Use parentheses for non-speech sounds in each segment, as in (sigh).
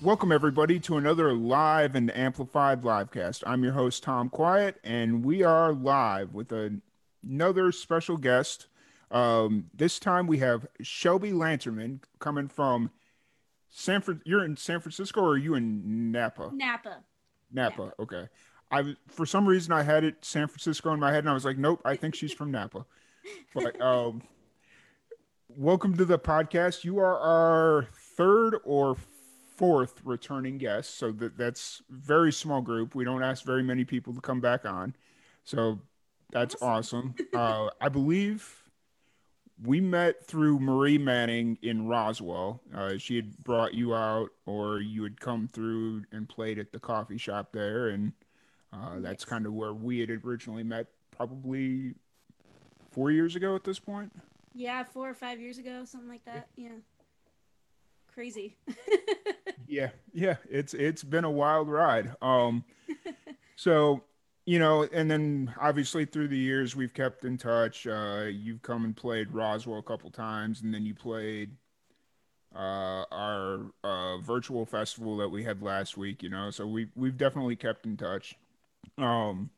Welcome, everybody, to another live and amplified livecast. I'm your host, Tom Quiet, and we are live with another special guest. Um, this time we have Shelby Lanterman coming from San Fran. You're in San Francisco, or are you in Napa? Napa. Napa. Napa. Okay. I for some reason I had it San Francisco in my head, and I was like, nope, I think she's from Napa. But (laughs) um, welcome to the podcast. You are our third or fourth returning guest, so that that's very small group. We don't ask very many people to come back on, so that's awesome. (laughs) uh, I believe we met through Marie Manning in Roswell. Uh, she had brought you out, or you had come through and played at the coffee shop there, and uh, that's kind of where we had originally met, probably four years ago at this point. Yeah, four or five years ago, something like that. Yeah. Crazy. (laughs) Yeah, yeah, it's it's been a wild ride. Um, (laughs) so you know, and then obviously through the years we've kept in touch. Uh, you've come and played Roswell a couple times, and then you played uh, our uh, virtual festival that we had last week. You know, so we we've definitely kept in touch. Um,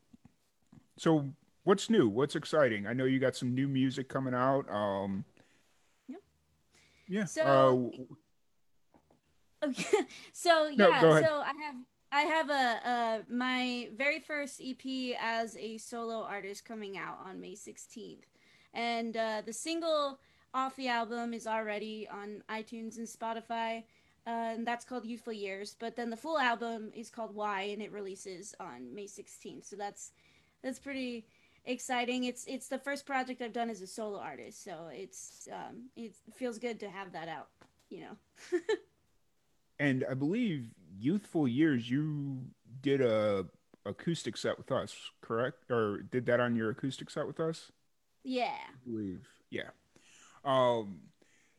so what's new? What's exciting? I know you got some new music coming out. Um, Yep. yeah. So- uh. (laughs) so yeah, so I have I have a uh my very first EP as a solo artist coming out on May 16th. And uh the single off the album is already on iTunes and Spotify. Uh, and that's called Youthful Years, but then the full album is called Why and it releases on May 16th. So that's that's pretty exciting. It's it's the first project I've done as a solo artist, so it's um it feels good to have that out, you know. (laughs) and I believe youthful years you did a acoustic set with us, correct? Or did that on your acoustic set with us? Yeah. I believe. Yeah. Um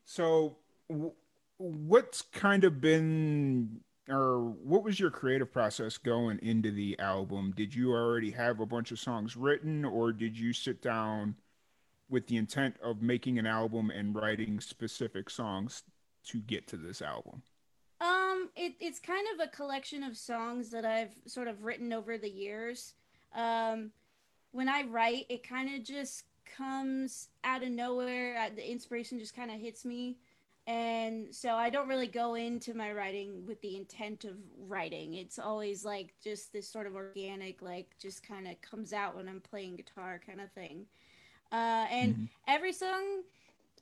so w- what's kind of been or what was your creative process going into the album? Did you already have a bunch of songs written or did you sit down with the intent of making an album and writing specific songs to get to this album? Um, it, it's kind of a collection of songs that I've sort of written over the years. Um, when I write, it kind of just comes out of nowhere. Uh, The inspiration just kind of hits me. And so I don't really go into my writing with the intent of writing. It's always like just this sort of organic, like just kind of comes out when I'm playing guitar kind of thing. Uh, and Mhm. every song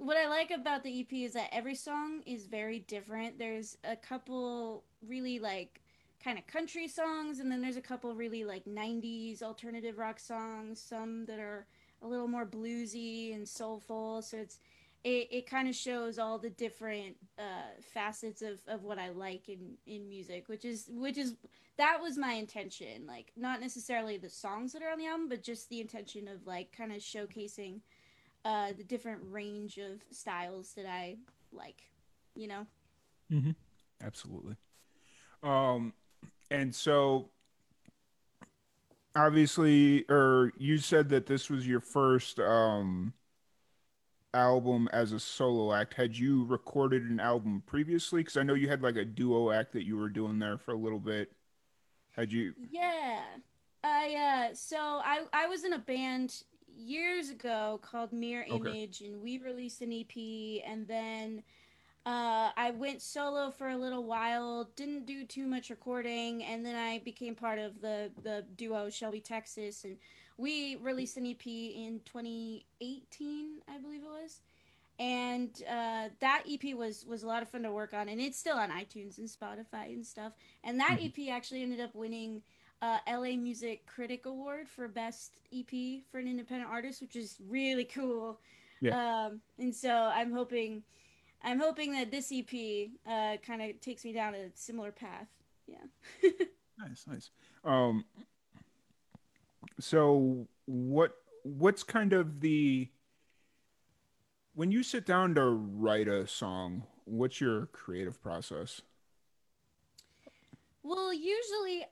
what I like about the EP is that every song is very different. There's a couple really like kind of country songs, and then there's a couple really like 90s alternative rock songs, some that are a little more bluesy and soulful. So it's it, it kind of shows all the different uh, facets of, of what I like in, in music, which is which is that was my intention. Like not necessarily the songs that are on the album, but just the intention of like kind of showcasing uh, the different range of styles that I like, you know. Absolutely. Um, and so obviously, or you said that this was your first um album as a solo act. Had you recorded an album previously? Because I know you had like a duo act that you were doing there for a little bit. Had you? Yeah. I uh so I I was in a band years ago called Mirror Okay. Image and we released an EP and then uh I went solo for a little while, didn't do too much recording and then I became part of the the duo Shelby Texas and we released an EP in 2018, I believe it was. And uh, that EP was was a lot of fun to work on, and it's still on iTunes and Spotify and stuff. And that Mhm. EP actually ended up winning uh, LA Music Critic Award for Best EP for an independent artist, which is really cool. Yeah. Um, and so I'm hoping, I'm hoping that this EP uh, kind of takes me down a similar path. Yeah. (laughs) nice, nice. Um, so what what's kind of the when you sit down to write a song, what's your creative process? Well, usually,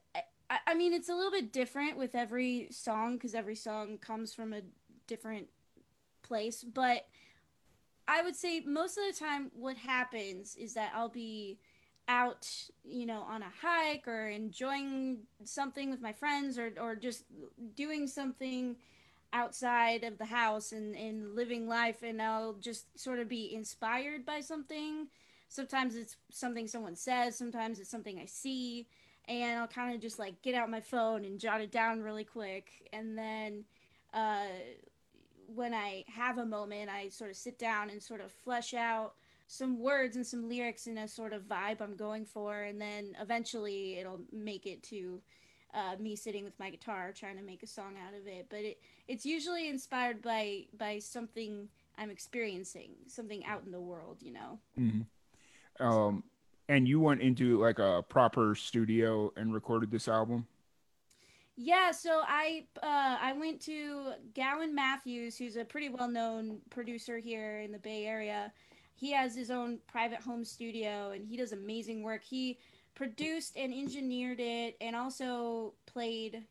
I, I mean, it's a little bit different with every song because every song comes from a different place. But I would say most of the time, what happens is that I'll be out, you know, on a hike or enjoying something with my friends or, or just doing something outside of the house and, and living life and I'll just sort of be inspired by something. Sometimes it's something someone says, sometimes it's something I see, and I'll kind of just like get out my phone and jot it down really quick. And then uh, when I have a moment, I sort of sit down and sort of flesh out some words and some lyrics and a sort of vibe I'm going for, and then eventually it'll make it to uh, me sitting with my guitar trying to make a song out of it. But it it's usually inspired by by something I'm experiencing, something out in the world, you know. Mm-hmm. Um, and you went into like a proper studio and recorded this album. Yeah, so I uh, I went to Gawain Matthews, who's a pretty well known producer here in the Bay Area. He has his own private home studio, and he does amazing work. He produced and engineered it, and also played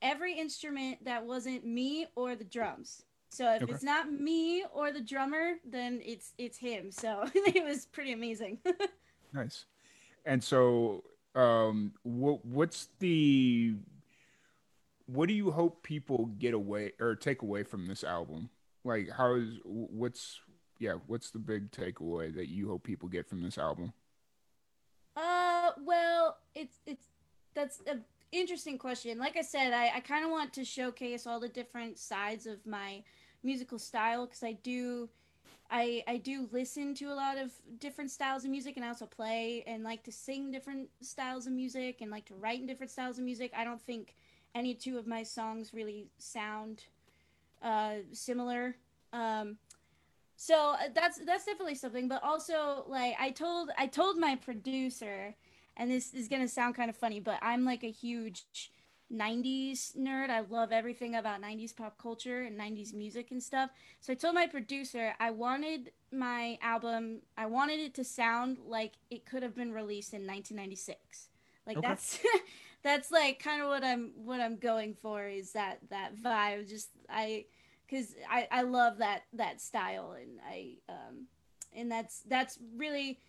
every instrument that wasn't me or the drums. So if okay. it's not me or the drummer, then it's it's him. So (laughs) it was pretty amazing. (laughs) nice. And so um what what's the what do you hope people get away or take away from this album? Like how is what's yeah, what's the big takeaway that you hope people get from this album? Uh well, it's it's that's a interesting question. Like I said, I, I kind of want to showcase all the different sides of my musical style because I do. I, I do listen to a lot of different styles of music and I also play and like to sing different styles of music and like to write in different styles of music. I don't think any two of my songs really sound uh, similar. Um, so uh, that's that's definitely something. But also, like I told I told my producer and this is gonna sound kind of funny, but I'm like a huge 90s nerd. I love everything about 90s pop culture and 90s music and stuff. So I told my producer I wanted my album, I wanted it to sound like it could have been released in 1996. Like okay. that's (laughs) that's like kind of what I'm what I'm going for is that that vibe. Just I because I I love that that style and I um and that's that's really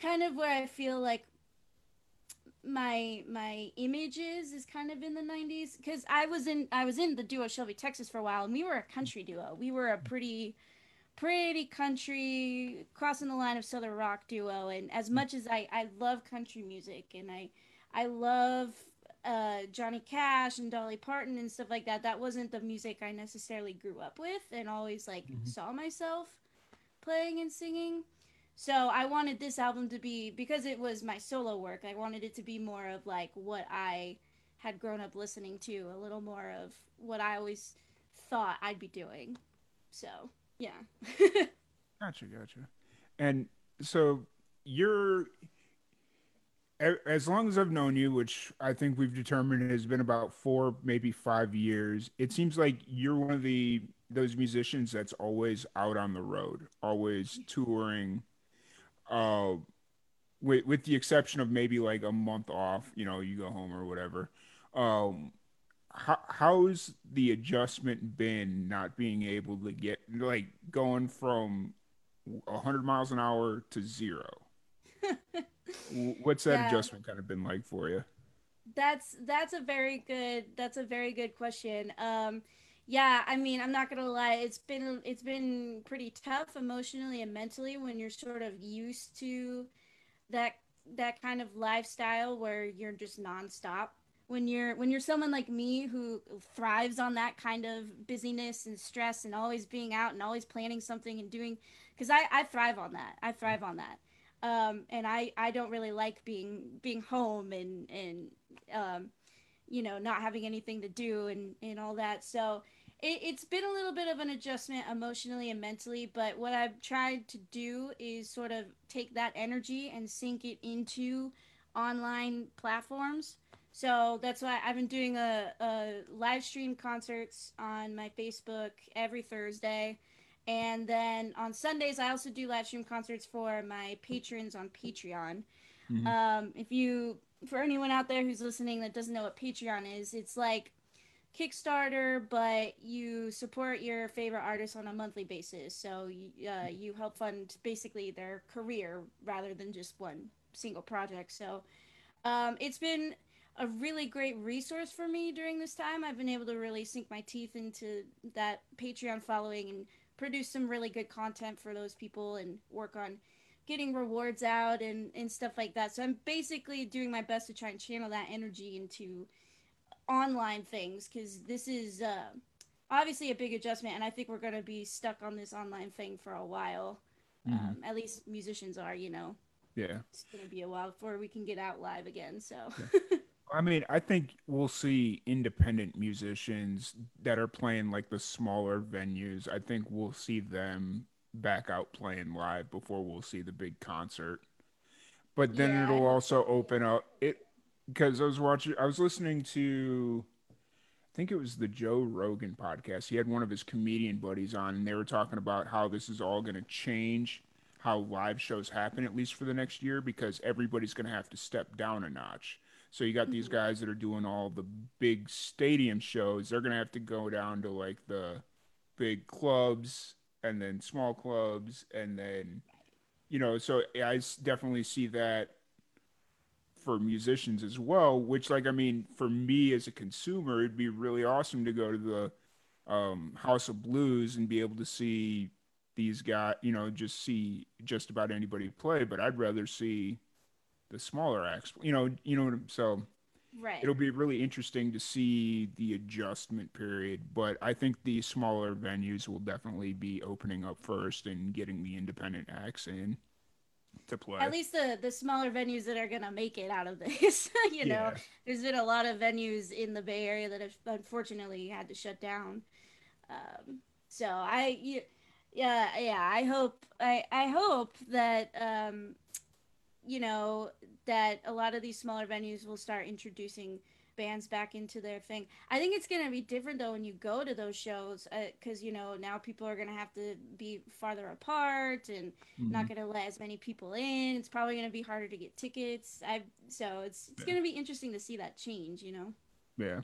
kind of where I feel like my my images is kind of in the 90s because i was in i was in the duo shelby texas for a while and we were a country duo. We were a pretty pretty country crossing the line of southern rock duo and as much as i i love country music and i i love uh, johnny cash and dolly parton and stuff like that that wasn't the music i necessarily grew up with and always like mm-hmm. saw myself playing and singing so I wanted this album to be because it was my solo work. I wanted it to be more of like what I had grown up listening to, a little more of what I always thought I'd be doing. So, yeah. (laughs) gotcha, gotcha. And so you're as long as I've known you, which I think we've determined has been about four, maybe five years, it seems like you're one of the those musicians that's always out on the road, always touring, uh, with with the exception of maybe like a month off, you know, you go home or whatever. Um, how how's the adjustment been not being able to get like going from 100 miles an hour to zero? (laughs) What's that yeah. adjustment kind of been like for you? That's that's a very good that's a very good question. Um, yeah, I mean, I'm not gonna lie. It's been it's been pretty tough emotionally and mentally when you're sort of used to that that kind of lifestyle where you're just nonstop. When you're when you're someone like me who thrives on that kind of busyness and stress and always being out and always planning something and doing, because I I thrive on that. I thrive on that. Um, and I I don't really like being being home and and um, you know not having anything to do and and all that so it, it's been a little bit of an adjustment emotionally and mentally, but what I've tried to do is sort of take that energy and sink it into online platforms. So that's why I've been doing a, a live stream concerts on my Facebook every Thursday. And then on Sundays, I also do live stream concerts for my patrons on Patreon. Mm-hmm. Um, if you, for anyone out there who's listening that doesn't know what Patreon is, it's like Kickstarter, but you support your favorite artists on a monthly basis. So uh, you help fund basically their career rather than just one single project. So um, it's been a really great resource for me during this time. I've been able to really sink my teeth into that Patreon following and produce some really good content for those people and work on getting rewards out and, and stuff like that. So I'm basically doing my best to try and channel that energy into online things because this is uh, obviously a big adjustment, and I think we're going to be stuck on this online thing for a while. Mm-hmm. Um, at least musicians are, you know. Yeah. It's going to be a while before we can get out live again. So. Yeah. (laughs) I mean, I think we'll see independent musicians that are playing like the smaller venues. I think we'll see them back out playing live before we'll see the big concert. But then yeah, it'll also open up it because I was watching, I was listening to, I think it was the Joe Rogan podcast. He had one of his comedian buddies on, and they were talking about how this is all going to change how live shows happen, at least for the next year, because everybody's going to have to step down a notch. So you got these mm-hmm. guys that are doing all the big stadium shows. They're going to have to go down to like the big clubs and then small clubs and then you know so i definitely see that for musicians as well which like i mean for me as a consumer it'd be really awesome to go to the um, house of blues and be able to see these guys you know just see just about anybody play but i'd rather see the smaller acts you know you know so right it'll be really interesting to see the adjustment period but i think the smaller venues will definitely be opening up first and getting the independent acts in to play. At least the the smaller venues that are gonna make it out of this. (laughs) you know, yeah. there's been a lot of venues in the Bay Area that have unfortunately had to shut down. Um, so I, yeah, yeah, I hope I I hope that um, you know that a lot of these smaller venues will start introducing bands back into their thing. I think it's going to be different though when you go to those shows because uh, you know now people are going to have to be farther apart and mm-hmm. not going to let as many people in. It's probably going to be harder to get tickets. I so it's it's yeah. going to be interesting to see that change. You know. Yeah,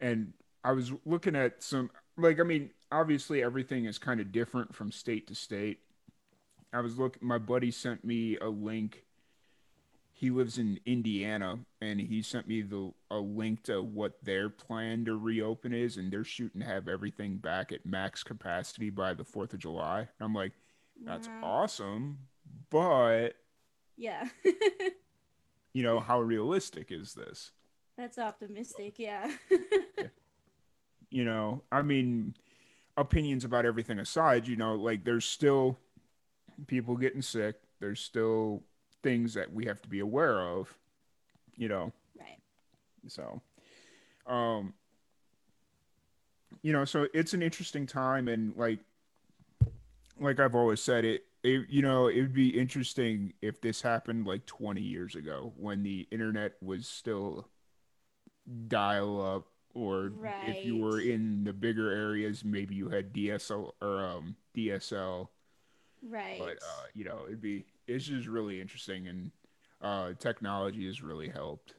and I was looking at some like I mean obviously everything is kind of different from state to state. I was looking. My buddy sent me a link he lives in Indiana and he sent me the a link to what their plan to reopen is and they're shooting to have everything back at max capacity by the 4th of July. And I'm like that's wow. awesome, but yeah. (laughs) you know, (laughs) how realistic is this? That's optimistic, (laughs) yeah. you know, I mean opinions about everything aside, you know, like there's still people getting sick, there's still things that we have to be aware of, you know. Right. So, um, you know, so it's an interesting time, and like, like I've always said, it, it you know, it would be interesting if this happened like 20 years ago when the internet was still dial up or right. if you were in the bigger areas maybe you had DSL or um DSL right but uh you know it'd be it's just really interesting and uh, technology has really helped.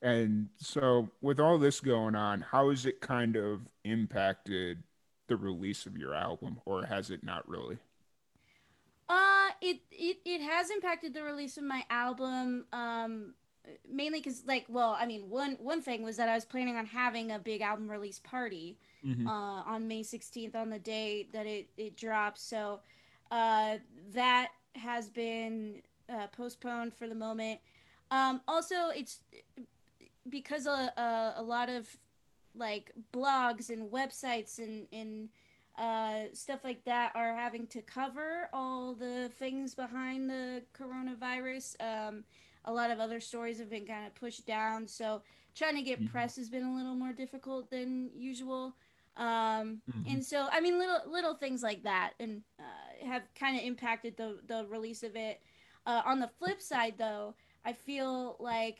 And so, with all this going on, how has it kind of impacted the release of your album, or has it not really? Uh, it it, it has impacted the release of my album. Um, mainly because, like, well, I mean, one one thing was that I was planning on having a big album release party mm-hmm. uh, on May sixteenth, on the day that it it drops. So, uh, that has been uh, postponed for the moment. Um, also, it's because a, a, a, lot of like blogs and websites and, and uh, stuff like that are having to cover all the things behind the coronavirus. Um, a lot of other stories have been kind of pushed down, so trying to get mm-hmm. press has been a little more difficult than usual. Um, mm-hmm. and so I mean little little things like that and uh, have kind of impacted the the release of it. Uh, on the flip side though, I feel like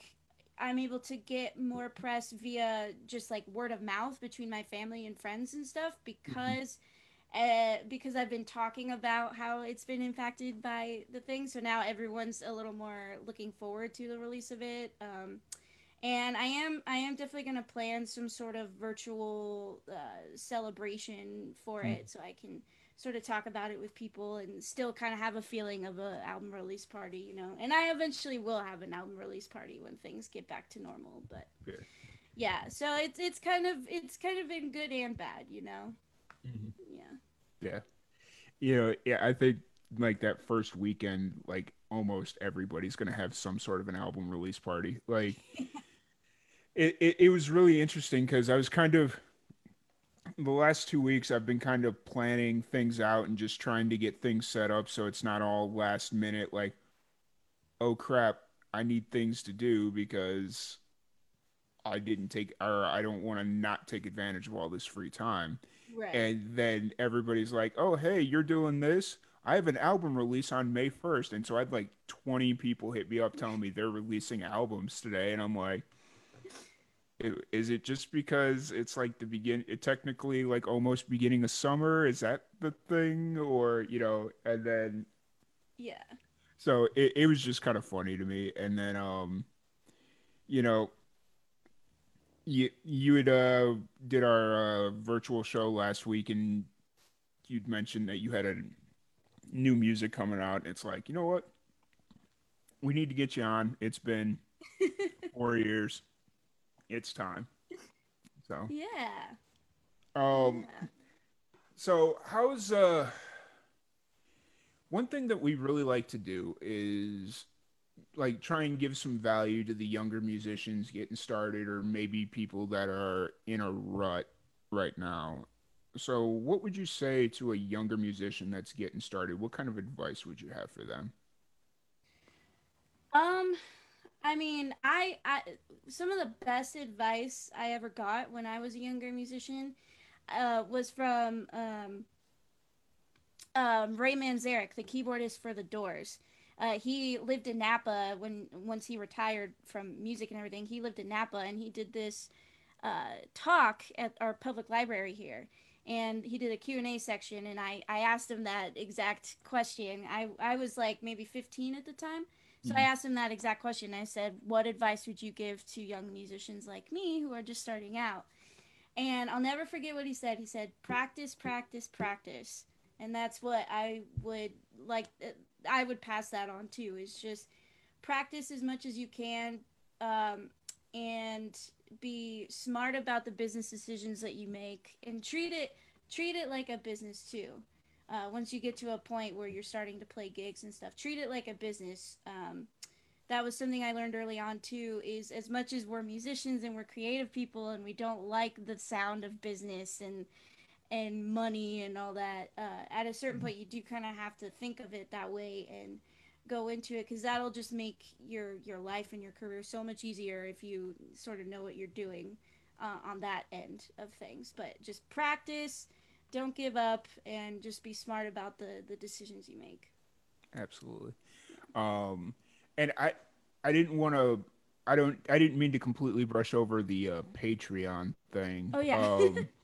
I'm able to get more press via just like word of mouth between my family and friends and stuff because mm-hmm uh, because I've been talking about how it's been impacted by the thing. So now everyone's a little more looking forward to the release of it. Um, and I am I am definitely going to plan some sort of virtual uh, celebration for mm. it, so I can sort of talk about it with people and still kind of have a feeling of an album release party, you know. And I eventually will have an album release party when things get back to normal, but. Yeah. Yeah, so it's it's kind of it's kind of been good and bad, you know. Mm-hmm. Yeah. Yeah. You know, yeah, I think like that first weekend, like almost everybody's gonna have some sort of an album release party. Like (laughs) it, it, it was really interesting because I was kind of the last two weeks I've been kind of planning things out and just trying to get things set up so it's not all last minute like oh crap, I need things to do because I didn't take or I don't want to not take advantage of all this free time. Right. And then everybody's like, "Oh, hey, you're doing this. I have an album release on May 1st." And so I had like 20 people hit me up telling me they're releasing albums today, and I'm like, is it just because it's like the begin it technically like almost beginning of summer is that the thing or you know and then yeah so it, it was just kind of funny to me and then um you know you you had uh, did our uh, virtual show last week, and you'd mentioned that you had a new music coming out. It's like you know what, we need to get you on. It's been (laughs) four years. It's time. So yeah. Um. Yeah. So how's uh. One thing that we really like to do is like try and give some value to the younger musicians getting started or maybe people that are in a rut right now. So, what would you say to a younger musician that's getting started? What kind of advice would you have for them? Um, I mean, I, I some of the best advice I ever got when I was a younger musician uh, was from um, um, Ray Manzarek, the keyboardist for The Doors. Uh, he lived in Napa when once he retired from music and everything. He lived in Napa and he did this uh, talk at our public library here. And he did a Q&A section and I, I asked him that exact question. I, I was like maybe 15 at the time. So mm-hmm. I asked him that exact question. I said, What advice would you give to young musicians like me who are just starting out? And I'll never forget what he said. He said, Practice, practice, practice. And that's what I would like. Uh, I would pass that on too. Is just practice as much as you can, um, and be smart about the business decisions that you make, and treat it treat it like a business too. Uh, once you get to a point where you're starting to play gigs and stuff, treat it like a business. Um, that was something I learned early on too. Is as much as we're musicians and we're creative people and we don't like the sound of business and and money and all that uh, at a certain mm-hmm. point you do kind of have to think of it that way and go into it because that'll just make your your life and your career so much easier if you sort of know what you're doing uh, on that end of things but just practice don't give up and just be smart about the the decisions you make. Absolutely. Um and i i didn't want to i don't i didn't mean to completely brush over the uh, patreon thing. Oh yeah. Um, (laughs)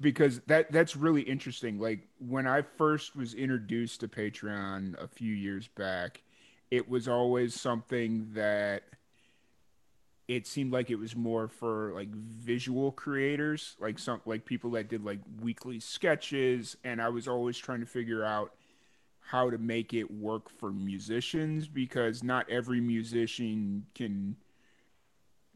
because that that's really interesting. Like when I first was introduced to Patreon a few years back, it was always something that it seemed like it was more for like visual creators, like some like people that did like weekly sketches and I was always trying to figure out how to make it work for musicians because not every musician can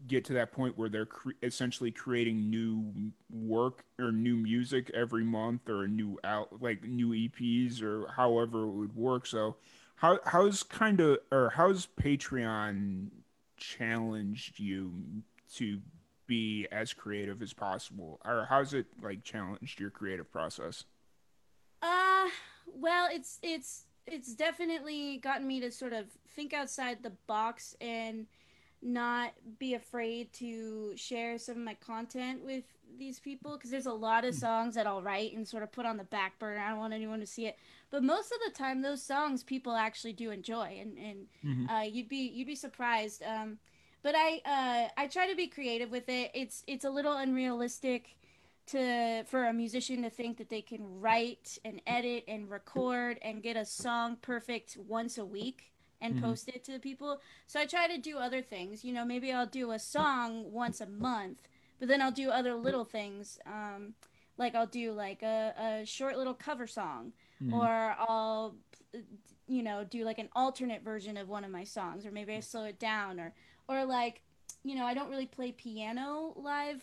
get to that point where they're cre- essentially creating new work or new music every month or a new out like new EPs or however it would work. So how how's kind of or how's Patreon challenged you to be as creative as possible or how's it like challenged your creative process? Uh well it's it's it's definitely gotten me to sort of think outside the box and not be afraid to share some of my content with these people because there's a lot of songs that I'll write and sort of put on the back burner. I don't want anyone to see it, but most of the time, those songs people actually do enjoy, and and mm-hmm. uh, you'd be you'd be surprised. Um, but I uh, I try to be creative with it. It's it's a little unrealistic to for a musician to think that they can write and edit and record and get a song perfect once a week and mm-hmm. post it to people. So I try to do other things. You know, maybe I'll do a song once a month, but then I'll do other little things. Um, like I'll do like a, a short little cover song, mm-hmm. or I'll you know do like an alternate version of one of my songs, or maybe I slow it down, or or like you know I don't really play piano live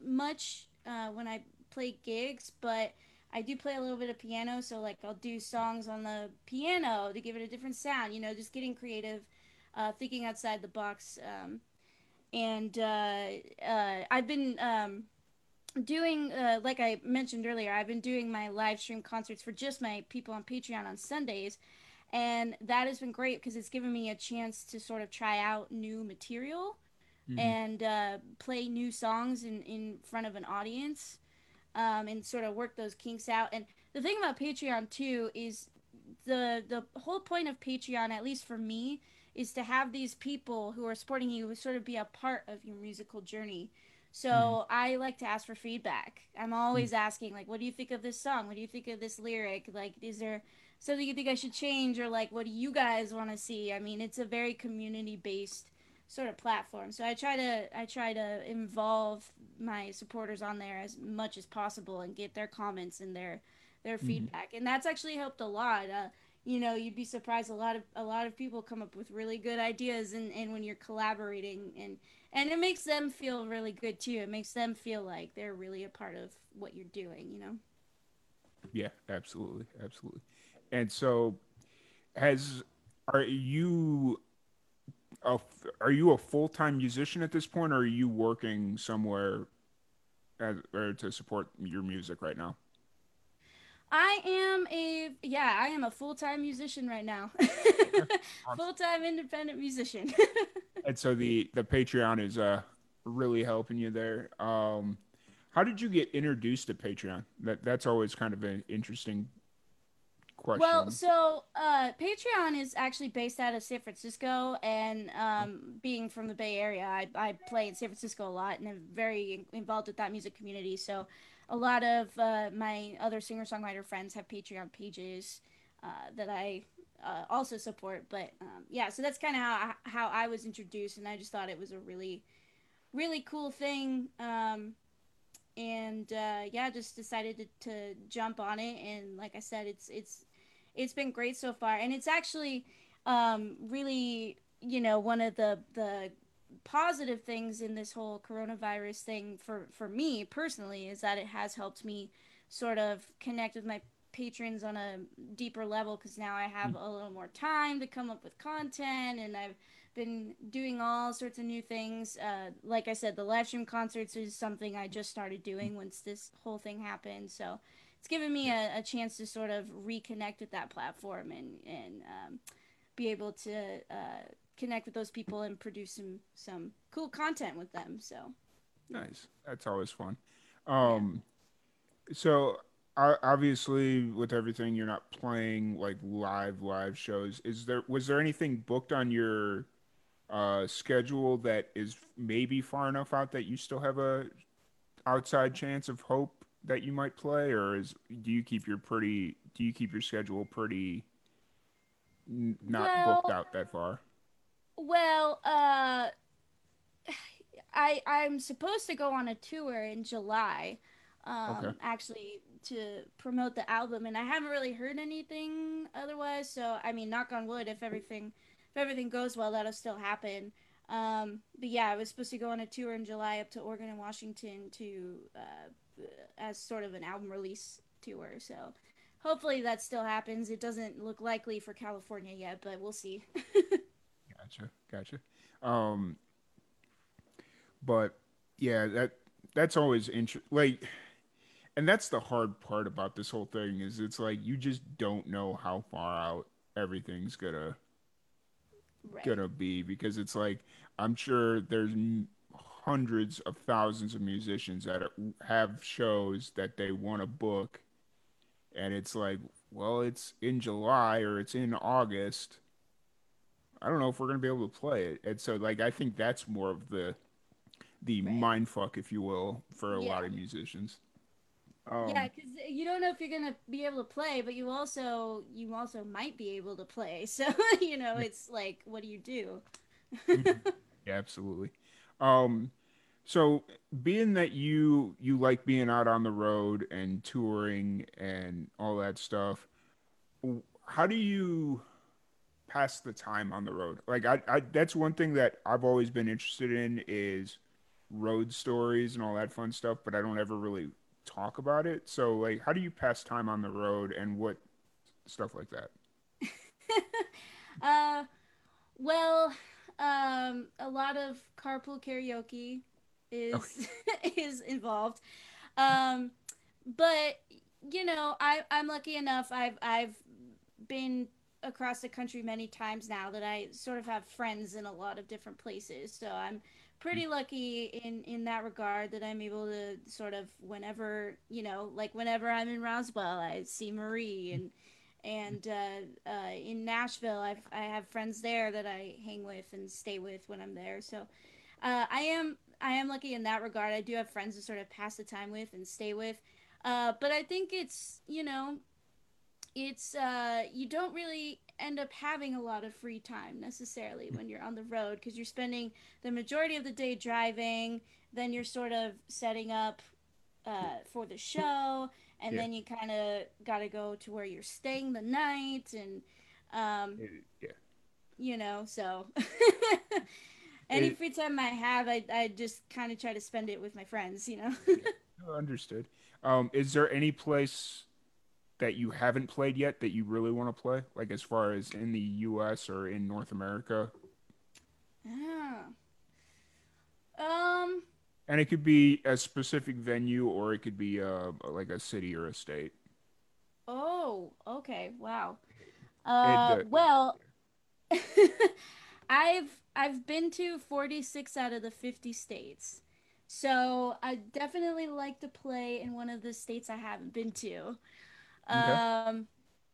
much uh, when I play gigs, but I do play a little bit of piano, so like I'll do songs on the piano to give it a different sound. You know, just getting creative, uh, thinking outside the box. Um, and uh, uh, I've been um, doing, uh, like I mentioned earlier, I've been doing my live stream concerts for just my people on Patreon on Sundays, and that has been great because it's given me a chance to sort of try out new material mm-hmm. and uh, play new songs in in front of an audience um, and sort of work those kinks out. And the thing about Patreon too is the the whole point of Patreon, at least for me, is to have these people who are supporting you sort of be a part of your musical journey. So mm. I like to ask for feedback. I'm always mm. asking, like, what do you think of this song? What do you think of this lyric? Like, is there something you think I should change, or like, what do you guys want to see? I mean, it's a very community based sort of platform. So I try to I try to involve my supporters on there as much as possible and get their comments and their their mm-hmm. feedback. And that's actually helped a lot. Uh, you know, you'd be surprised a lot of a lot of people come up with really good ideas and, and when you're collaborating and and it makes them feel really good too. It makes them feel like they're really a part of what you're doing, you know. Yeah, absolutely. Absolutely. And so has are you a, are you a full time musician at this point, or are you working somewhere as, or to support your music right now? I am a yeah, I am a full time musician right now. (laughs) full time independent musician. (laughs) and so the the Patreon is uh really helping you there. Um, how did you get introduced to Patreon? That that's always kind of an interesting question. Well, so uh, Patreon is actually based out of San Francisco, and um, being from the Bay Area, I, I play in San Francisco a lot, and I'm very involved with that music community. So, a lot of uh, my other singer songwriter friends have Patreon pages uh, that I uh, also support. But um, yeah, so that's kind of how I, how I was introduced, and I just thought it was a really, really cool thing. Um, and uh, yeah, just decided to, to jump on it. And like I said, it's it's it's been great so far, and it's actually um, really you know one of the the positive things in this whole coronavirus thing for for me personally is that it has helped me sort of connect with my patrons on a deeper level because now I have a little more time to come up with content and I've been doing all sorts of new things. Uh, like I said, the live stream concerts is something I just started doing once this whole thing happened. So it's given me a, a chance to sort of reconnect with that platform and and um, be able to uh, connect with those people and produce some some cool content with them. So nice. That's always fun. Um, yeah. so obviously with everything you're not playing like live live shows is there was there anything booked on your uh schedule that is maybe far enough out that you still have a outside chance of hope that you might play, or is do you keep your pretty do you keep your schedule pretty n- not well, booked out that far? Well, uh, (sighs) I I'm supposed to go on a tour in July, um, okay. actually to promote the album, and I haven't really heard anything otherwise. So I mean, knock on wood, if everything if everything goes well, that'll still happen. Um, but yeah, I was supposed to go on a tour in July up to Oregon and Washington to uh, as sort of an album release tour. So hopefully that still happens. It doesn't look likely for California yet, but we'll see. (laughs) gotcha, gotcha. Um, but yeah, that that's always interesting. Like, and that's the hard part about this whole thing is it's like you just don't know how far out everything's gonna Right. gonna be because it's like I'm sure there's hundreds of thousands of musicians that are, have shows that they want to book, and it's like, well, it's in July or it's in August. I don't know if we're gonna be able to play it, and so like I think that's more of the the Right. mind fuck, if you will, for a lot of musicians. Um, yeah, because you don't know if you're gonna be able to play, but you also you also might be able to play. (laughs) So you know, it's like, what do you do? Yeah, absolutely. Um, so being that you you like being out on the road and touring and all that stuff, how do you pass the time on the road? Like I, I that's one thing that I've always been interested in is road stories and all that fun stuff, but I don't ever really talk about it. So like how do you pass time on the road and what stuff like that? (laughs) uh, well, um, a lot of carpool karaoke is (laughs) is involved. Um, but you know, I I'm lucky enough. I've I've been across the country many times now that I sort of have friends in a lot of different places. So I'm pretty lucky in in that regard that I'm able to sort of whenever you know, like whenever I'm in Roswell, I see Marie and and uh, uh, in Nashville, I've I have friends there that I hang with and stay with when I'm there. So uh, I am I am lucky in that regard. I do have friends to sort of pass the time with and stay with. Uh, but I think it's you know, it's uh, you don't really end up having a lot of free time necessarily when you're on the road because you're spending the majority of the day driving. Then you're sort of setting up uh, for the show, and Yeah. then you kind of got to go to where you're staying the night, and um, Yeah. you know, so (laughs) any It- free time I have, I, I just kind of try to spend it with my friends, you know. (laughs) Understood. Um, is there any place that you haven't played yet that you really want to play? Like as far as in the US or in North America? yeah. Um. And it could be a specific venue or it could be uh like a city or a state. Oh. Okay. Wow. Uh. uh, well. (laughs) I've I've been to 46 out of the 50 states. So I definitely like to play in one of the states I haven't been to. Um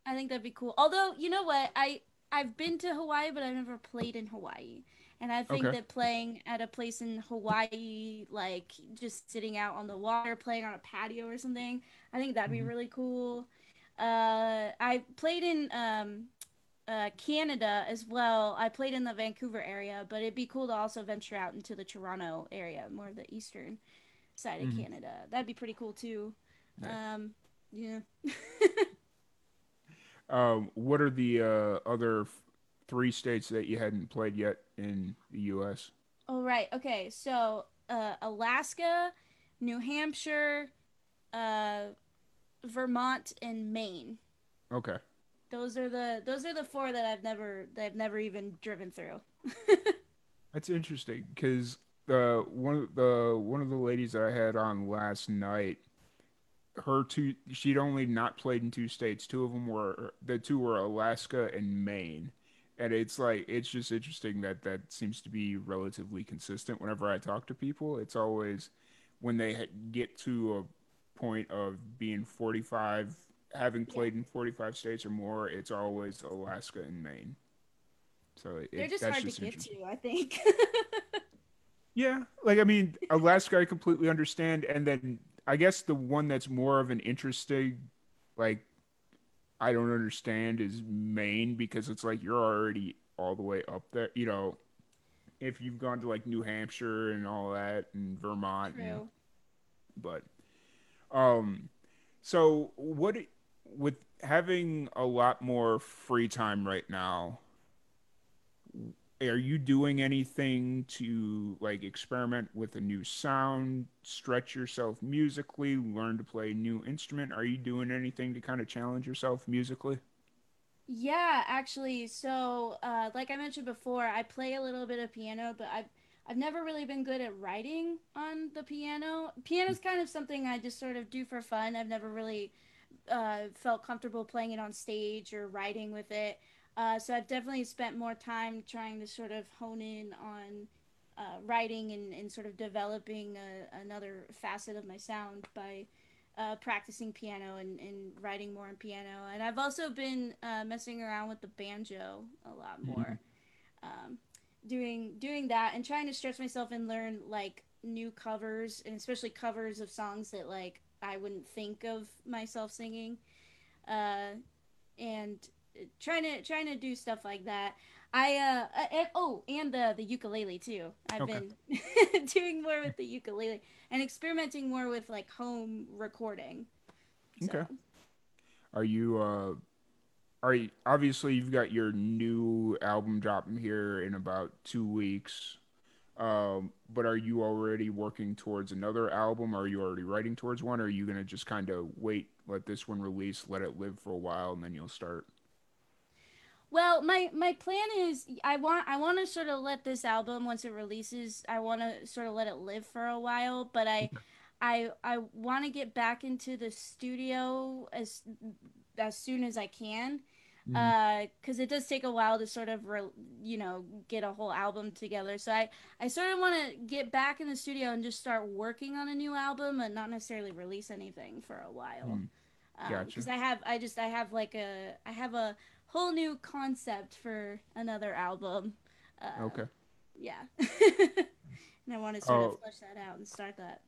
I think that'd be cool. Although, you know what? I I've been to Hawaii, but I've never played in Hawaii. And I think Okay. that playing at a place in Hawaii, like just sitting out on the water, playing on a patio or something, I think that'd be Mhm. really cool. Uh, I played in um, uh, Canada as well. I played in the Vancouver area, but it'd be cool to also venture out into the Toronto area, more of the eastern side of Mhm. Canada. That'd be pretty cool too. Nice. Um, yeah. (laughs) Um, what are the uh, other f- three states that you hadn't played yet in the US? Oh right. Okay. So uh, Alaska, New Hampshire, uh, Vermont, and Maine. Okay. Those are the those are the four that I've never that I've never even driven through. (laughs) That's interesting because the uh, one of the one of the ladies that I had on last night, her two she'd only not played in two states. Two of them were the two were Alaska and Maine, and it's like it's just interesting that that seems to be relatively consistent. Whenever I talk to people, it's always when they get to a point of being forty five, having played in forty five states or more, it's always Alaska and Maine. So it, They're just hard just to get to, I think. (laughs) Yeah, like I mean, Alaska I completely understand, and then I guess the one that's more of an interesting, like I don't understand is Maine because it's like you're already all the way up there. You know, if you've gone to like New Hampshire and all that and Vermont, and- but um, so what with having a lot more free time right now? are you doing anything to like experiment with a new sound, stretch yourself musically, learn to play a new instrument? Are you doing anything to kind of challenge yourself musically? Yeah, actually, so uh, like I mentioned before, I play a little bit of piano, but I've I've never really been good at writing on the piano. Piano's kind of something I just sort of do for fun. I've never really uh, felt comfortable playing it on stage or writing with it. Uh, so I've definitely spent more time trying to sort of hone in on uh, writing and, and sort of developing a, another facet of my sound by uh, practicing piano and, and writing more on piano. And I've also been uh, messing around with the banjo a lot more, um, doing doing that and trying to stretch myself and learn like new covers and especially covers of songs that like I wouldn't think of myself singing, uh, and trying to trying to do stuff like that. I uh and, oh and the the ukulele too. I've okay. been (laughs) doing more with the ukulele and experimenting more with like home recording. So. Okay. Are you uh are you obviously you've got your new album dropping here in about 2 weeks. Um but are you already working towards another album? Are you already writing towards one or are you going to just kind of wait let this one release, let it live for a while and then you'll start? Well, my my plan is I want I want to sort of let this album once it releases, I want to sort of let it live for a while, but I I I want to get back into the studio as as soon as I can. Mm-hmm. Uh, cuz it does take a while to sort of re, you know, get a whole album together. So I I sort of want to get back in the studio and just start working on a new album and not necessarily release anything for a while. Mm. Um, gotcha. Because I have, I just, I have like a, I have a whole new concept for another album. Uh, okay. Yeah. (laughs) and I want to sort oh. of flesh that out and start that.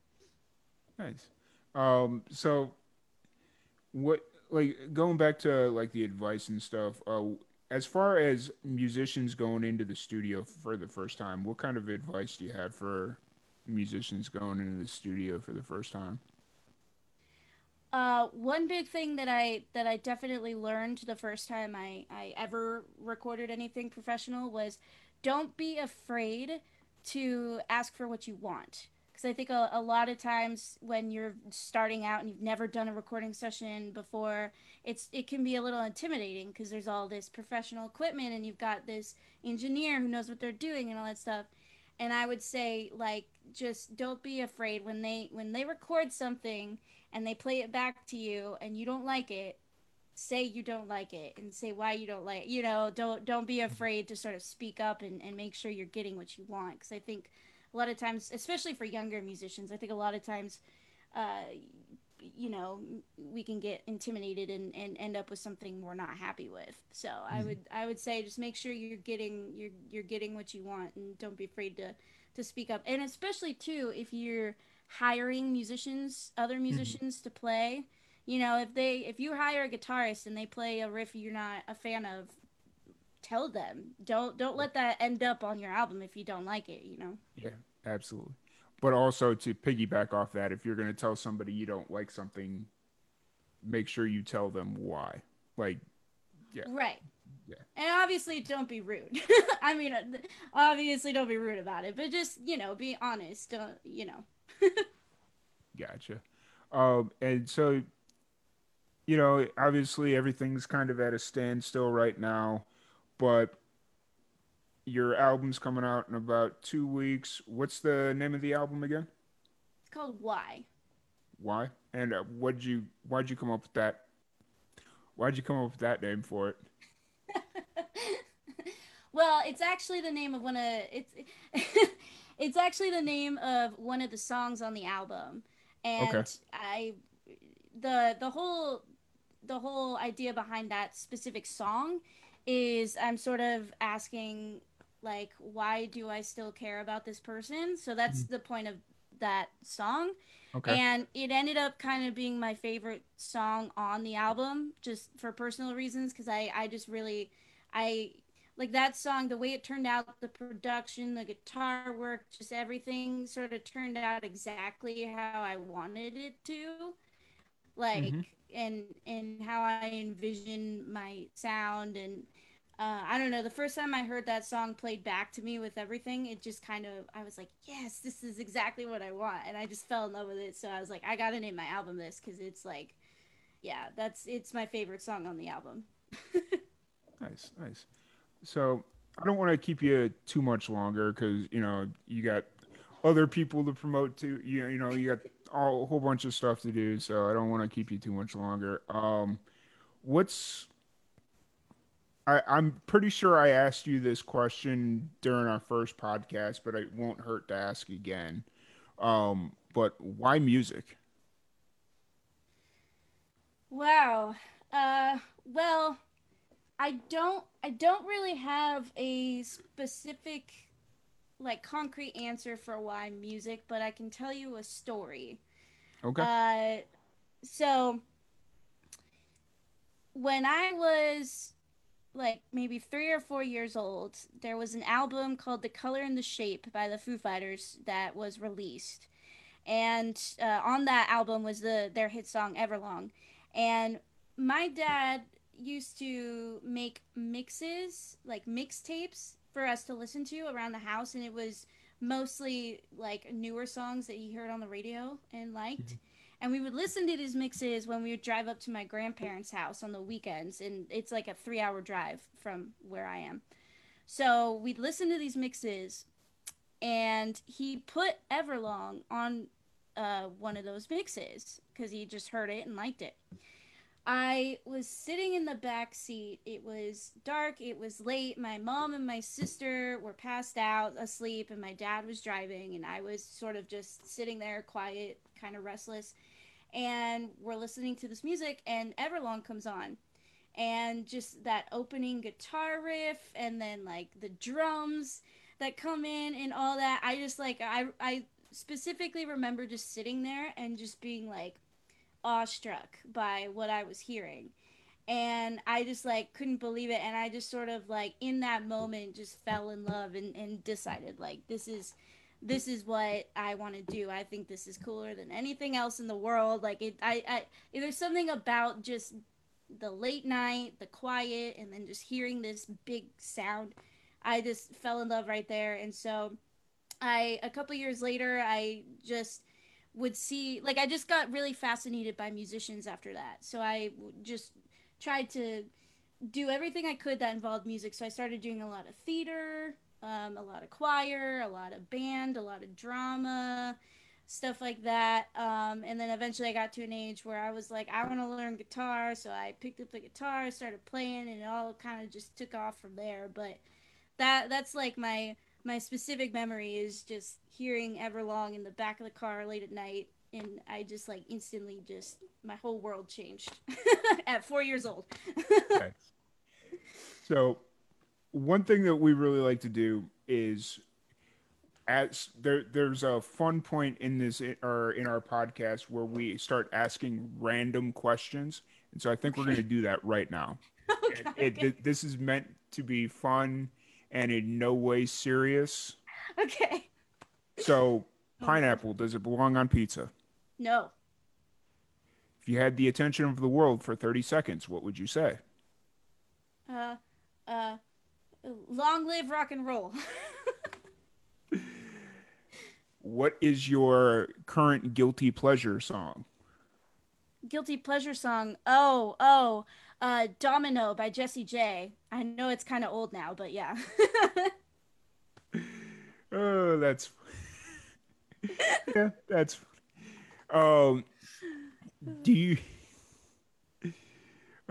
Nice. Um. So, what like going back to like the advice and stuff. Uh, as far as musicians going into the studio for the first time, what kind of advice do you have for musicians going into the studio for the first time? Uh, one big thing that I that I definitely learned the first time I, I ever recorded anything professional was don't be afraid to ask for what you want because I think a, a lot of times when you're starting out and you've never done a recording session before, it's it can be a little intimidating because there's all this professional equipment and you've got this engineer who knows what they're doing and all that stuff. And I would say like just don't be afraid when they when they record something and they play it back to you and you don't like it say you don't like it and say why you don't like you know don't don't be mm-hmm. afraid to sort of speak up and, and make sure you're getting what you want because i think a lot of times especially for younger musicians i think a lot of times uh, you know we can get intimidated and, and end up with something we're not happy with so mm-hmm. i would i would say just make sure you're getting you're you're getting what you want and don't be afraid to to speak up and especially too if you're hiring musicians, other mm-hmm. musicians mm-hmm. to play. You know, if they if you hire a guitarist and they play a riff you're not a fan of, tell them. Don't don't let that end up on your album if you don't like it, you know. Yeah, absolutely. But also to piggyback off that, if you're going to tell somebody you don't like something, make sure you tell them why. Like yeah. Right. Yeah. And obviously, don't be rude. (laughs) I mean, obviously, don't be rude about it, but just you know, be honest. Don't you know? (laughs) gotcha. Um, and so, you know, obviously everything's kind of at a standstill right now, but your album's coming out in about two weeks. What's the name of the album again? It's called Why. Why? And uh, what'd you why'd you come up with that? Why'd you come up with that name for it? (laughs) well, it's actually the name of one of it's (laughs) it's actually the name of one of the songs on the album, and okay. I the the whole the whole idea behind that specific song is I'm sort of asking like why do I still care about this person? So that's mm-hmm. the point of that song. Okay. And it ended up kind of being my favorite song on the album just for personal reasons cuz I I just really I like that song, the way it turned out, the production, the guitar work, just everything sort of turned out exactly how I wanted it to. Like mm-hmm. and and how I envision my sound and uh, I don't know. The first time I heard that song played back to me with everything, it just kind of I was like, yes, this is exactly what I want, and I just fell in love with it. So I was like, I gotta name my album this because it's like, yeah, that's it's my favorite song on the album. (laughs) nice, nice. So I don't want to keep you too much longer because you know you got other people to promote to. You you know you got all, a whole bunch of stuff to do. So I don't want to keep you too much longer. Um, what's I, I'm pretty sure I asked you this question during our first podcast, but it won't hurt to ask again. Um, but why music? Wow. Uh, well, I don't. I don't really have a specific, like, concrete answer for why music, but I can tell you a story. Okay. Uh, so when I was like maybe three or four years old, there was an album called The Color and the Shape by the Foo Fighters that was released. And uh, on that album was the their hit song Everlong. And my dad used to make mixes, like mixtapes for us to listen to around the house and it was mostly like newer songs that he heard on the radio and liked. And we would listen to these mixes when we would drive up to my grandparents' house on the weekends, and it's like a three-hour drive from where I am. So we'd listen to these mixes, and he put Everlong on uh, one of those mixes because he just heard it and liked it. I was sitting in the back seat. It was dark. It was late. My mom and my sister were passed out, asleep, and my dad was driving. And I was sort of just sitting there, quiet, kind of restless and we're listening to this music and Everlong comes on and just that opening guitar riff and then like the drums that come in and all that I just like I I specifically remember just sitting there and just being like awestruck by what I was hearing and I just like couldn't believe it and I just sort of like in that moment just fell in love and, and decided like this is this is what I want to do. I think this is cooler than anything else in the world. Like it, I, I, there's something about just the late night, the quiet, and then just hearing this big sound. I just fell in love right there. And so, I a couple years later, I just would see like I just got really fascinated by musicians after that. So I just tried to do everything I could that involved music. So I started doing a lot of theater, um, a lot of choir, a lot of band, a lot of drama, stuff like that. Um, and then eventually I got to an age where I was like, I want to learn guitar. So I picked up the guitar, started playing, and it all kind of just took off from there. But that that's like my my specific memory is just hearing Everlong in the back of the car late at night. And I just like instantly just my whole world changed (laughs) at four years old. okay. So one thing that we really like to do is as there there's a fun point in this or in our podcast where we start asking random questions and so i think we're going to do that right now (laughs) okay. it, it, this is meant to be fun and in no way serious. Okay. So (laughs) pineapple does it belong on pizza? No. If you had the attention of the world for 30 seconds what would you say? Uh uh Long live rock and roll. (laughs) what is your current guilty pleasure song? Guilty pleasure song. Oh, oh, uh, Domino by Jessie J. I know it's kind of old now, but yeah. (laughs) oh, that's (laughs) yeah, that's. Um, do you? (laughs)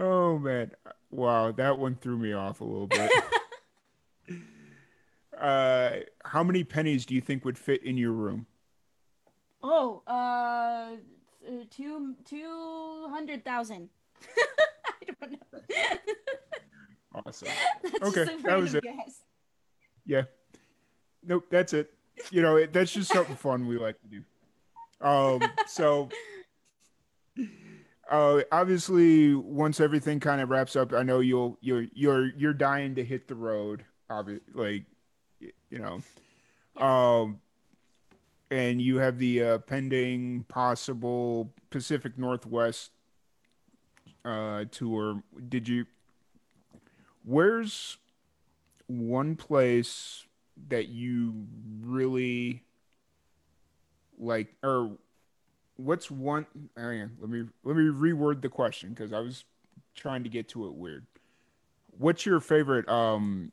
Oh man, wow, that one threw me off a little bit. uh, how many pennies do you think would fit in your room? Oh, uh, two two hundred thousand. (laughs) I don't know. (laughs) awesome. (laughs) okay, that was it. Guess. Yeah. Nope, that's it. You know, it, that's just something fun we like to do. Um, so. Uh, obviously, once everything kind of wraps up, I know you'll you're you're you're dying to hit the road. Obviously, like you know. Um, and you have the uh, pending possible Pacific Northwest uh, tour. Did you? Where's one place that you really like, or what's one? Oh let me let me reword the question because I was trying to get to it weird. What's your favorite um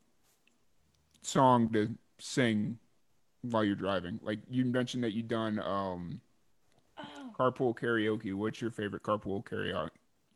song to sing while you're driving? Like you mentioned that you've done um, oh. carpool karaoke. What's your favorite carpool karaoke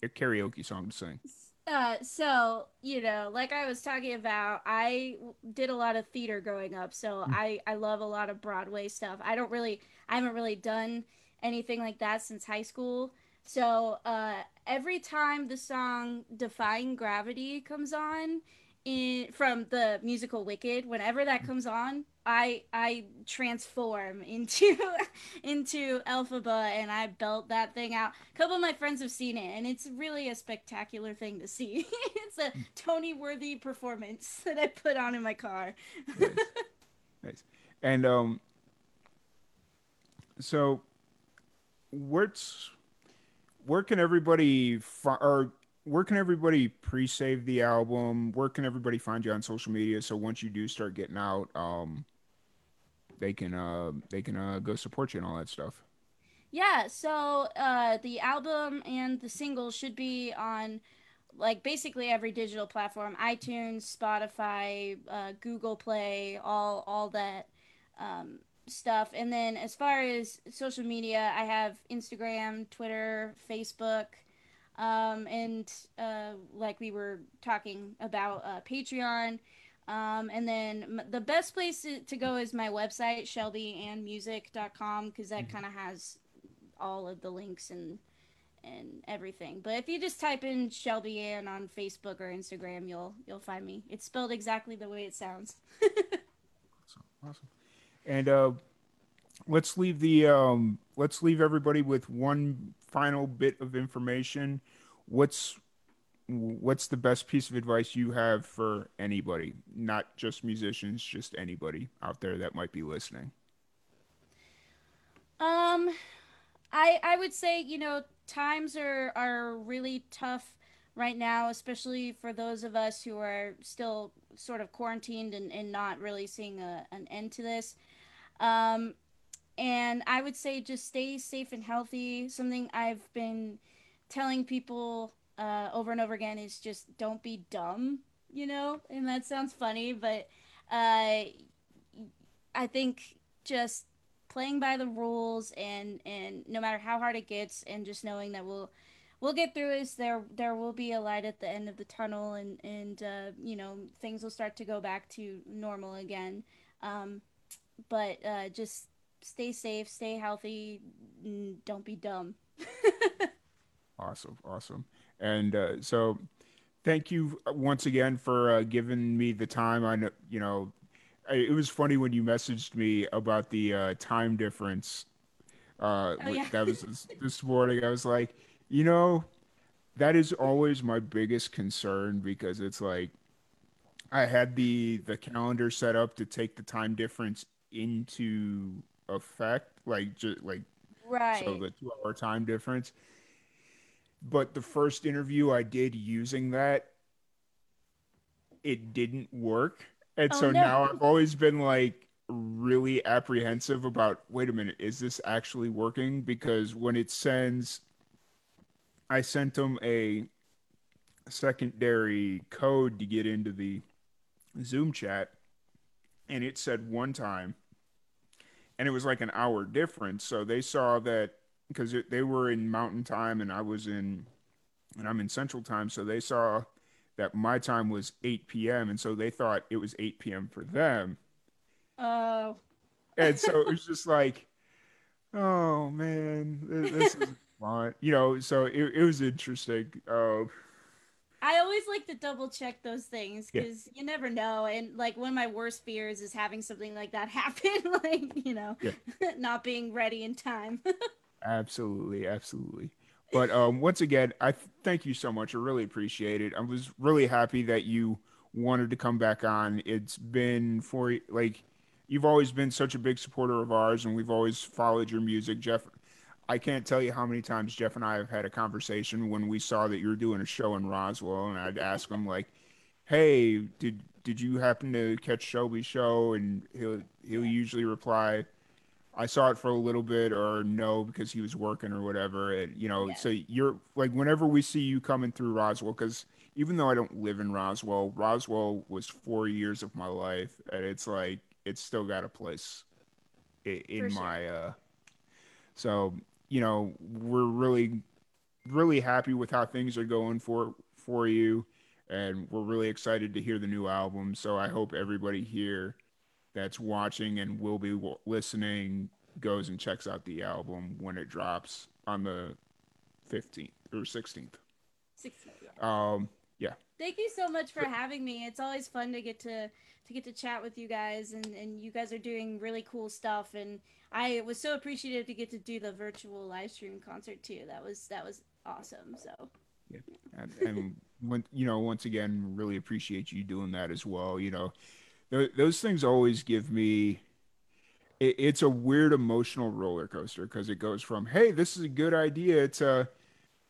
karaoke song to sing? Uh, so you know, like I was talking about, I did a lot of theater growing up, so mm. I I love a lot of Broadway stuff. I don't really, I haven't really done anything like that since high school. So uh, every time the song "Defying Gravity" comes on, in from the musical Wicked, whenever that comes on, I I transform into (laughs) into Elphaba and I belt that thing out. A couple of my friends have seen it, and it's really a spectacular thing to see. (laughs) it's a Tony worthy performance (laughs) that I put on in my car. nice. nice. And um, so what's where can everybody fi- or where can everybody pre-save the album? Where can everybody find you on social media? So once you do start getting out, um, they can uh they can uh go support you and all that stuff. Yeah, so uh the album and the single should be on like basically every digital platform, iTunes, Spotify, uh, Google Play, all all that um, stuff. And then as far as social media, I have Instagram, Twitter, Facebook. Um, and uh, like we were talking about uh, Patreon. Um, and then m- the best place to, to, go is my website, shelbyannmusic.com, because that mm-hmm. kind of has all of the links and and everything. But if you just type in Shelby Ann on Facebook or Instagram, you'll you'll find me. It's spelled exactly the way it sounds. (laughs) awesome, awesome. And uh, let's leave the um, let's leave everybody with one final bit of information. What's what's the best piece of advice you have for anybody, not just musicians, just anybody out there that might be listening? Um, I I would say you know times are are really tough right now, especially for those of us who are still sort of quarantined and, and not really seeing a, an end to this. Um, and I would say just stay safe and healthy. Something I've been telling people uh, over and over again is just don't be dumb, you know? And that sounds funny, but uh, I think just playing by the rules and and no matter how hard it gets and just knowing that we'll we'll get through this there there will be a light at the end of the tunnel and and uh, you know things will start to go back to normal again um, but uh, just stay safe, stay healthy, don't be dumb. (laughs) awesome, awesome. And uh, so, thank you once again for uh, giving me the time. I know, you know, it was funny when you messaged me about the uh, time difference. Uh, oh, yeah. that was this, (laughs) this morning. I was like, you know, that is always my biggest concern because it's like I had the the calendar set up to take the time difference into effect, like just like right. So the two hour time difference. But the first interview I did using that, it didn't work, and oh, so no. now I've always been like really apprehensive about. Wait a minute, is this actually working? Because when it sends, I sent them a secondary code to get into the Zoom chat, and it said one time and it was like an hour difference. So they saw that because they were in Mountain Time and I was in, and I'm in Central Time. So they saw that my time was 8 p.m. and so they thought it was 8 p.m. for them. Oh. and so it was (laughs) just like, oh man, this is fun, you know. So it, it was interesting. Uh, I always like to double check those things because yeah. you never know. And like one of my worst fears is having something like that (laughs) happen, like, you know, yeah. (laughs) not being ready in time. (laughs) absolutely. Absolutely. But um, once again, I th- thank you so much. I really appreciate it. I was really happy that you wanted to come back on. It's been for like, you've always been such a big supporter of ours, and we've always followed your music. Jeff, I can't tell you how many times Jeff and I have had a conversation when we saw that you were doing a show in Roswell, and I'd ask him like, "Hey, did did you happen to catch Shelby's show?" And he'll he'll usually reply, "I saw it for a little bit," or "No," because he was working or whatever. And you know, yeah. so you're like whenever we see you coming through Roswell, because even though I don't live in Roswell, Roswell was four years of my life, and it's like it's still got a place in, in sure. my. uh so you know, we're really, really happy with how things are going for for you, and we're really excited to hear the new album. So I hope everybody here that's watching and will be listening goes and checks out the album when it drops on the 15th or 16th. 16th. Yeah. Um, yeah. Thank you so much for having me. It's always fun to get to to get to chat with you guys and and you guys are doing really cool stuff and I was so appreciative to get to do the virtual live stream concert too. That was that was awesome. So yeah. And, and (laughs) when you know, once again, really appreciate you doing that as well. You know, th- those things always give me it, it's a weird emotional roller coaster because it goes from hey this is a good idea to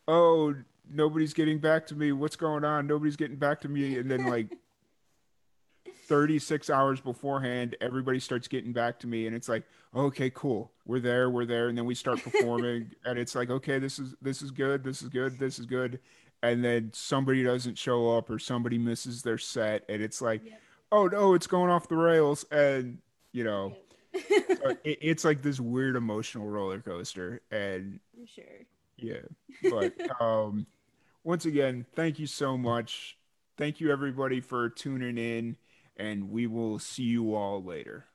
oh nobody's getting back to me. What's going on? Nobody's getting back to me. And then like (laughs) 36 hours beforehand everybody starts getting back to me. And it's like okay cool. We're there we're there. And then we start performing. (laughs) And it's like okay this is this is good this is good this is good. And then somebody doesn't show up or somebody misses their set. And it's like yep. oh no it's going off the rails. And you know so (laughs) it, it's like this weird emotional roller coaster, and For sure, yeah. But um, once again, thank you so much. Thank you everybody for tuning in, and we will see you all later.